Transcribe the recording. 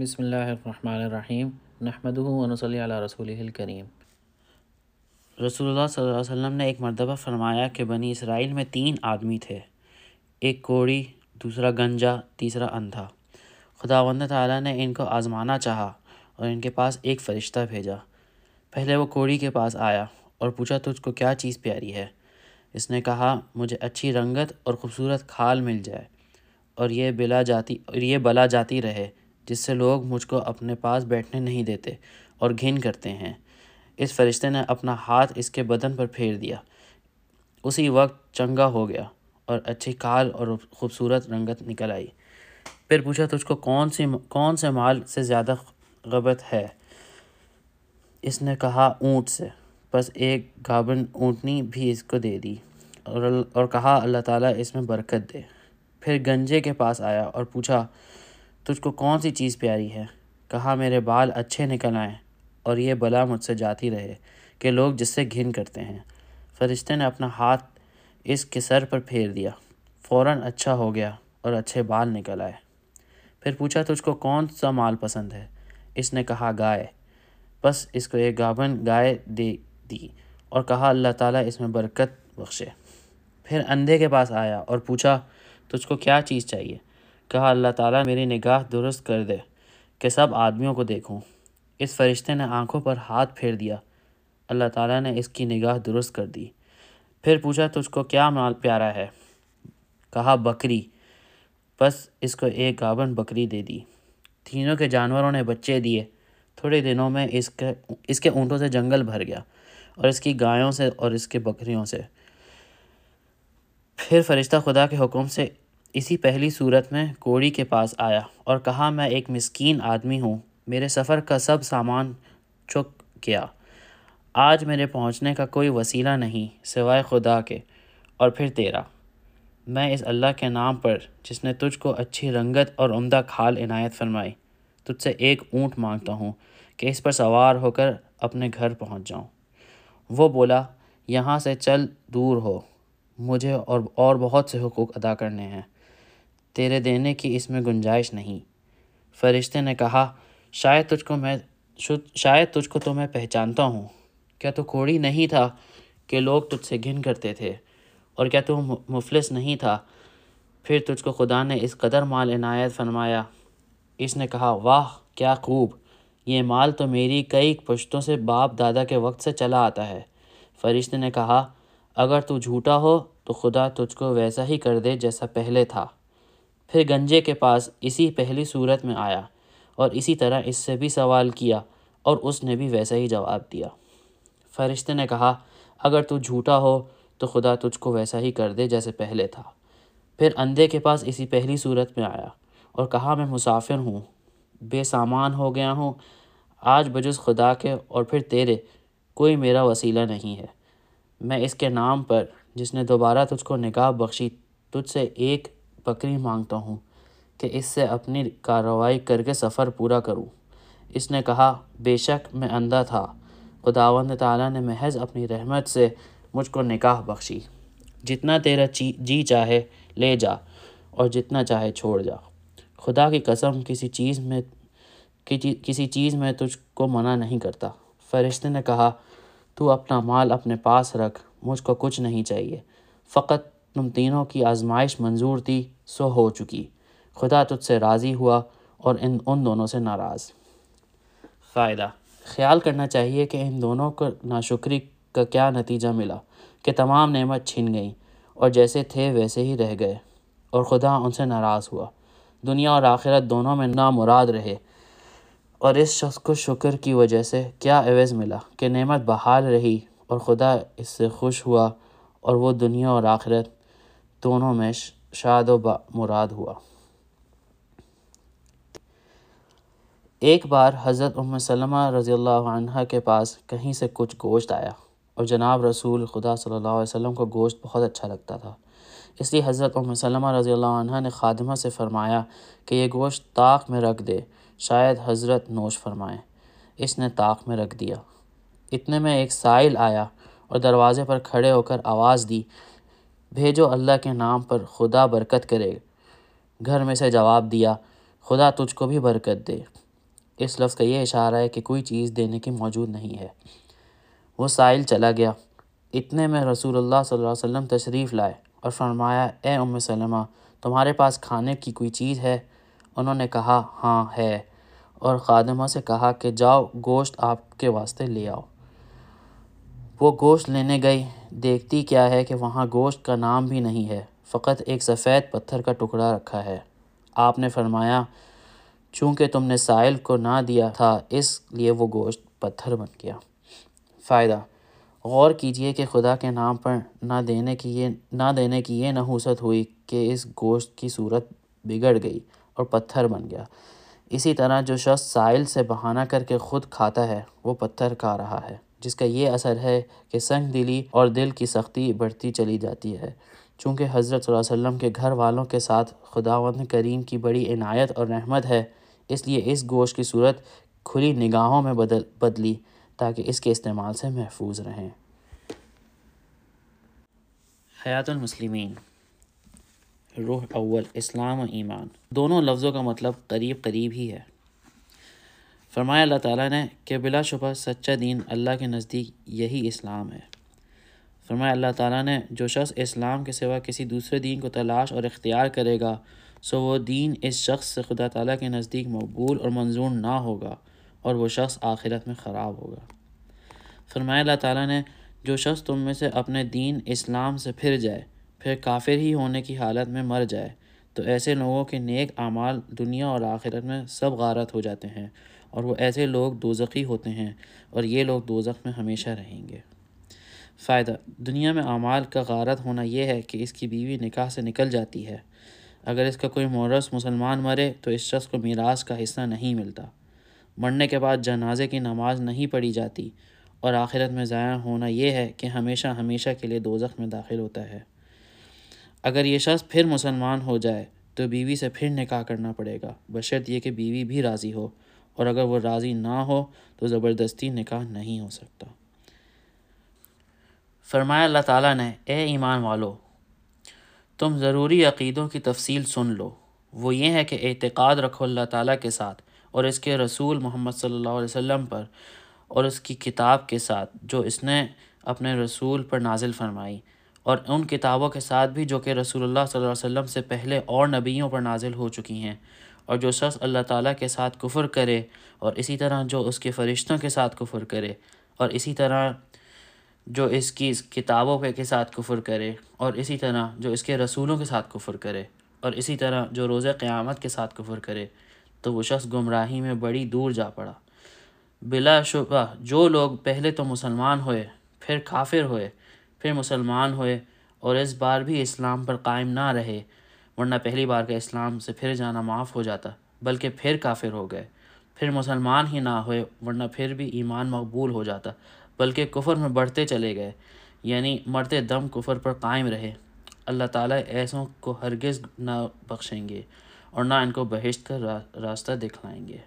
بسم اللہ الرحمن الرحیم۔ نحمد ونصلی علی رسول الکریم۔ رسول اللہ صلی اللہ علیہ وسلم نے ایک مرتبہ فرمایا کہ بنی اسرائیل میں تین آدمی تھے۔ ایک کوڑی، دوسرا گنجا، تیسرا اندھا۔ خدا وند تعالیٰ نے ان کو آزمانا چاہا اور ان کے پاس ایک فرشتہ بھیجا۔ پہلے وہ کوڑی کے پاس آیا اور پوچھا، تجھ کو کیا چیز پیاری ہے؟ اس نے کہا، مجھے اچھی رنگت اور خوبصورت کھال مل جائے اور یہ بلا جاتی، اور یہ بلا جاتی رہے۔ جس سے لوگ مجھ کو اپنے پاس بیٹھنے نہیں دیتے اور گھن کرتے ہیں۔ اس فرشتے نے اپنا ہاتھ اس کے بدن پر پھیر دیا۔ اسی وقت چنگا ہو گیا اور اچھی کال اور خوبصورت رنگت نکل آئی۔ پھر پوچھا، تجھ کو کون سی کون سے مال سے زیادہ غبت ہے؟ اس نے کہا، اونٹ سے۔ بس ایک گابن اونٹنی بھی اس کو دے دی اور اور کہا، اللہ تعالیٰ اس میں برکت دے۔ پھر گنجے کے پاس آیا اور پوچھا تجھ کو کون سی چیز پیاری ہے؟ کہا، میرے بال اچھے نکل آئیں اور یہ بلا مجھ سے جاتی رہے کہ لوگ جس سے گھن کرتے ہیں۔ فرشتے نے اپنا ہاتھ اس کے سر پر پھیر دیا۔ فوراً اچھا ہو گیا اور اچھے بال نکل آئے۔ پھر پوچھا، تجھ کو کون سا مال پسند ہے؟ اس نے کہا، گائے۔ بس اس کو ایک گابن گائے دے دی اور کہا، اللہ تعالیٰ اس میں برکت بخشے۔ پھر اندھے کے پاس آیا اور پوچھا، تجھ کو کیا چیز چاہیے؟ کہا اللہ تعالیٰ میری نگاہ درست کر دے کہ سب آدمیوں کو دیکھوں۔ اس فرشتے نے آنکھوں پر ہاتھ پھیر دیا۔ اللہ تعالیٰ نے اس کی نگاہ درست کر دی۔ پھر پوچھا، تجھ کو کیا مال پیارا ہے؟ کہا، بکری۔ بس اس کو ایک گابن بکری دے دی۔ تینوں کے جانوروں نے بچے دیے۔ تھوڑے دنوں میں اس کے اس کے اونٹوں سے جنگل بھر گیا اور اس کی گایوں سے اور اس کے بکریوں سے۔ پھر فرشتہ خدا کے حکم سے اسی پہلی صورت میں کوڑی کے پاس آیا اور کہا، میں ایک مسکین آدمی ہوں، میرے سفر کا سب سامان چک گیا۔ آج میرے پہنچنے کا کوئی وسیلہ نہیں، سوائے خدا کے۔ اور پھر تیرا۔ میں اس اللہ کے نام پر، جس نے تجھ کو اچھی رنگت اور عمدہ کھال عنایت فرمائی، تجھ سے ایک اونٹ مانگتا ہوں کہ اس پر سوار ہو کر اپنے گھر پہنچ جاؤں۔ وہ بولا، یہاں سے چل دور ہو، مجھے اور اور بہت سے حقوق ادا کرنے ہیں۔ تیرے دینے کی اس میں گنجائش نہیں۔ فرشتے نے کہا، شاید تجھ کو میں شاید تجھ کو تو میں پہچانتا ہوں۔ کیا تو کوڑی نہیں تھا کہ لوگ تجھ سے گھن کرتے تھے؟ اور کیا تو مفلس نہیں تھا؟ پھر تجھ کو خدا نے اس قدر مال عنایت فرمایا۔ اس نے کہا، واہ، کیا خوب۔ یہ مال تو میری کئی پشتوں سے باپ دادا کے وقت سے چلا آتا ہے۔ فرشتے نے کہا، اگر تو جھوٹا ہو تو خدا تجھ کو ویسا ہی کر دے جیسا پہلے تھا۔ پھر گنجے کے پاس اسی پہلی صورت میں آیا اور اسی طرح اس سے بھی سوال کیا اور اس نے بھی ویسا ہی جواب دیا۔ فرشتے نے کہا، اگر تو جھوٹا ہو تو خدا تجھ کو ویسا ہی کر دے جیسے پہلے تھا پھر اندھے کے پاس اسی پہلی صورت میں آیا اور کہا، میں مسافر ہوں، بے سامان ہو گیا ہوں، آج بجز خدا کے اور پھر تیرے، کوئی میرا وسیلہ نہیں ہے۔ میں اس کے نام پر، جس نے دوبارہ تجھ کو نگاہ بخشی، تجھ سے ایک بکری مانگتا ہوں کہ اس سے اپنی کارروائی کر کے سفر پورا کروں۔ اس نے کہا، بے شک میں اندھا تھا۔ خداوند تعالیٰ نے محض اپنی رحمت سے مجھ کو نکاح بخشی۔ جتنا تیرا جی چاہے، لے جا، اور جتنا چاہے چھوڑ جا۔ خدا کی قسم، کسی چیز میں کسی چیز میں تجھ کو منع نہیں کرتا۔ فرشتے نے کہا، تو اپنا مال اپنے پاس رکھ، مجھ کو کچھ نہیں چاہیے۔ فقط تم تینوں کی آزمائش منظور تھی۔ سو ہو چکی۔ خدا تجھ سے راضی ہوا اور ان ان دونوں سے ناراض۔ فائدہ۔ خیال کرنا چاہیے کہ ان دونوں کو ناشکری کا کیا نتیجہ ملا کہ تمام نعمت چھن گئیں اور جیسے تھے ویسے ہی رہ گئے اور خدا ان سے ناراض ہوا۔ دنیا اور آخرت دونوں میں نامراد رہے۔ اور اس شخص کو شکر کی وجہ سے کیا عوض ملا کہ نعمت بحال رہی اور خدا اس سے خوش ہوا اور وہ دنیا اور آخرت دونوں میں شاد و مراد ہوا۔ ایک بار حضرت ام سلمہ رضی اللہ عنہ کے پاس کہیں سے کچھ گوشت آیا اور جناب رسول خدا صلی اللہ علیہ وسلم کو گوشت بہت اچھا لگتا تھا۔ اس لیے حضرت ام سلمہ رضی اللہ عنہ نے خادمہ سے فرمایا کہ یہ گوشت طاق میں رکھ دے، شاید حضرت نوش فرمائیں۔ اس نے طاق میں رکھ دیا۔ اتنے میں ایک سائل آیا اور دروازے پر کھڑے ہو کر آواز دی بھیجو اللہ کے نام پر خدا برکت کرے۔ گھر میں سے جواب دیا، خدا تجھ کو بھی برکت دے۔ اس لفظ کا یہ اشارہ ہے کہ کوئی چیز دینے کی موجود نہیں ہے۔ وہ سائل چلا گیا۔ اتنے میں رسول اللہ صلی اللہ علیہ وسلم تشریف لائے اور فرمایا، اے ام سلمہ، تمہارے پاس کھانے کی کوئی چیز ہے؟ انہوں نے کہا ہاں ہے۔ اور خادمہ سے کہا کہ، جاؤ، گوشت آپ کے واسطے لے آؤ۔ وہ گوشت لینے گئی، دیکھتی کیا ہے کہ وہاں گوشت کا نام بھی نہیں ہے، فقط ایک سفید پتھر کا ٹکڑا رکھا ہے۔ آپ نے فرمایا، چونکہ تم نے سائل کو نہ دیا تھا، اس لیے وہ گوشت پتھر بن گیا۔ فائدہ، غور کیجیے کہ خدا کے نام پر نہ دینے کی یہ، نہ دینے کی یہ نحوست ہوئی کہ اس گوشت کی صورت بگڑ گئی اور پتھر بن گیا۔ اسی طرح جو شخص سائل سے بہانہ کر کے خود کھاتا ہے، وہ پتھر کھا رہا ہے۔ جس کا یہ اثر ہے کہ سنگ دلی اور دل کی سختی بڑھتی چلی جاتی ہے۔ چونکہ حضرت صلی اللہ علیہ وسلم کے گھر والوں کے ساتھ خداوند کریم کی بڑی عنایت اور رحمت ہے، اس لیے اس گوشت کی صورت کھلی نگاہوں میں بدل بدلی تاکہ اس کے استعمال سے محفوظ رہیں۔ حیات المسلمین، روح اول، اسلام و ایمان۔ دونوں لفظوں کا مطلب قریب قریب ہی ہے۔ فرمایا اللہ تعالیٰ نے کہ بلا شبہ سچا دین اللہ کے نزدیک یہی اسلام ہے۔ فرمایا اللہ تعالیٰ نے جو شخص اسلام کے سوا کسی دوسرے دین کو تلاش اور اختیار کرے گا، سو وہ دین اس شخص سے خدا تعالیٰ کے نزدیک مقبول اور منظور نہ ہوگا اور وہ شخص آخرت میں خراب ہوگا۔ فرمایا اللہ تعالیٰ نے جو شخص تم میں سے اپنے دین اسلام سے پھر جائے، پھر کافر ہی ہونے کی حالت میں مر جائے، تو ایسے لوگوں کے نیک اعمال دنیا اور آخرت میں سب غارت ہو جاتے ہیں۔ اور وہ ایسے لوگ دوزخی ہوتے ہیں اور یہ لوگ دوزخ میں ہمیشہ رہیں گے۔ فائدہ، دنیا میں اعمال کا غارت ہونا یہ ہے کہ اس کی بیوی نکاح سے نکل جاتی ہے۔ اگر اس کا کوئی مورس مسلمان مرے تو اس شخص کو میراث کا حصہ نہیں ملتا۔ مرنے کے بعد جنازے کی نماز نہیں پڑھی جاتی اور آخرت میں ضائع ہونا یہ ہے کہ ہمیشہ ہمیشہ کے لیے دوزخ میں داخل ہوتا ہے۔ اگر یہ شخص پھر مسلمان ہو جائے تو بیوی سے پھر نکاح کرنا پڑے گا۔ بشرط یہ کہ بیوی بھی راضی ہو۔ اور اگر وہ راضی نہ ہو تو زبردستی نکاح نہیں ہو سکتا۔ فرمایا، اللہ تعالیٰ نے، اے ایمان والو، تم ضروری عقیدوں کی تفصیل سن لو۔ وہ یہ ہے کہ اعتقاد رکھو اللہ تعالیٰ کے ساتھ اور اس کے رسول محمد صلی اللہ علیہ وسلم پر اور اس کی کتاب کے ساتھ جو اس نے اپنے رسول پر نازل فرمائی اور ان کتابوں کے ساتھ بھی جو کہ رسول اللہ صلی اللہ علیہ وسلم سے پہلے اور نبیوں پر نازل ہو چکی ہیں۔ اور جو شخص اللہ تعالیٰ کے ساتھ کفر کرے اور اسی طرح جو اس کے فرشتوں کے ساتھ کفر کرے اور اسی طرح جو اس کی کتابوں کے ساتھ کفر کرے اور اسی طرح جو اس کے رسولوں کے ساتھ کفر کرے اور اسی طرح جو روز قیامت کے ساتھ کفر کرے تو وہ شخص گمراہی میں بڑی دور جا پڑا۔ بلا شبہ جو لوگ پہلے تو مسلمان ہوئے، پھر کافر ہوئے، پھر مسلمان ہوئے اور اس بار بھی اسلام پر قائم نہ رہے ورنہ پہلی بار کا اسلام سے پھر جانا معاف ہو جاتا، بلکہ پھر کافر ہو گئے۔ پھر مسلمان ہی نہ ہوئے، ورنہ پھر بھی ایمان مقبول ہو جاتا، بلکہ کفر میں بڑھتے چلے گئے۔ یعنی مرتے دم کفر پر قائم رہے۔ اللہ تعالیٰ ایسوں کو ہرگز نہ بخشیں گے، اور نہ ان کو بہشت کا راستہ دکھلائیں گے۔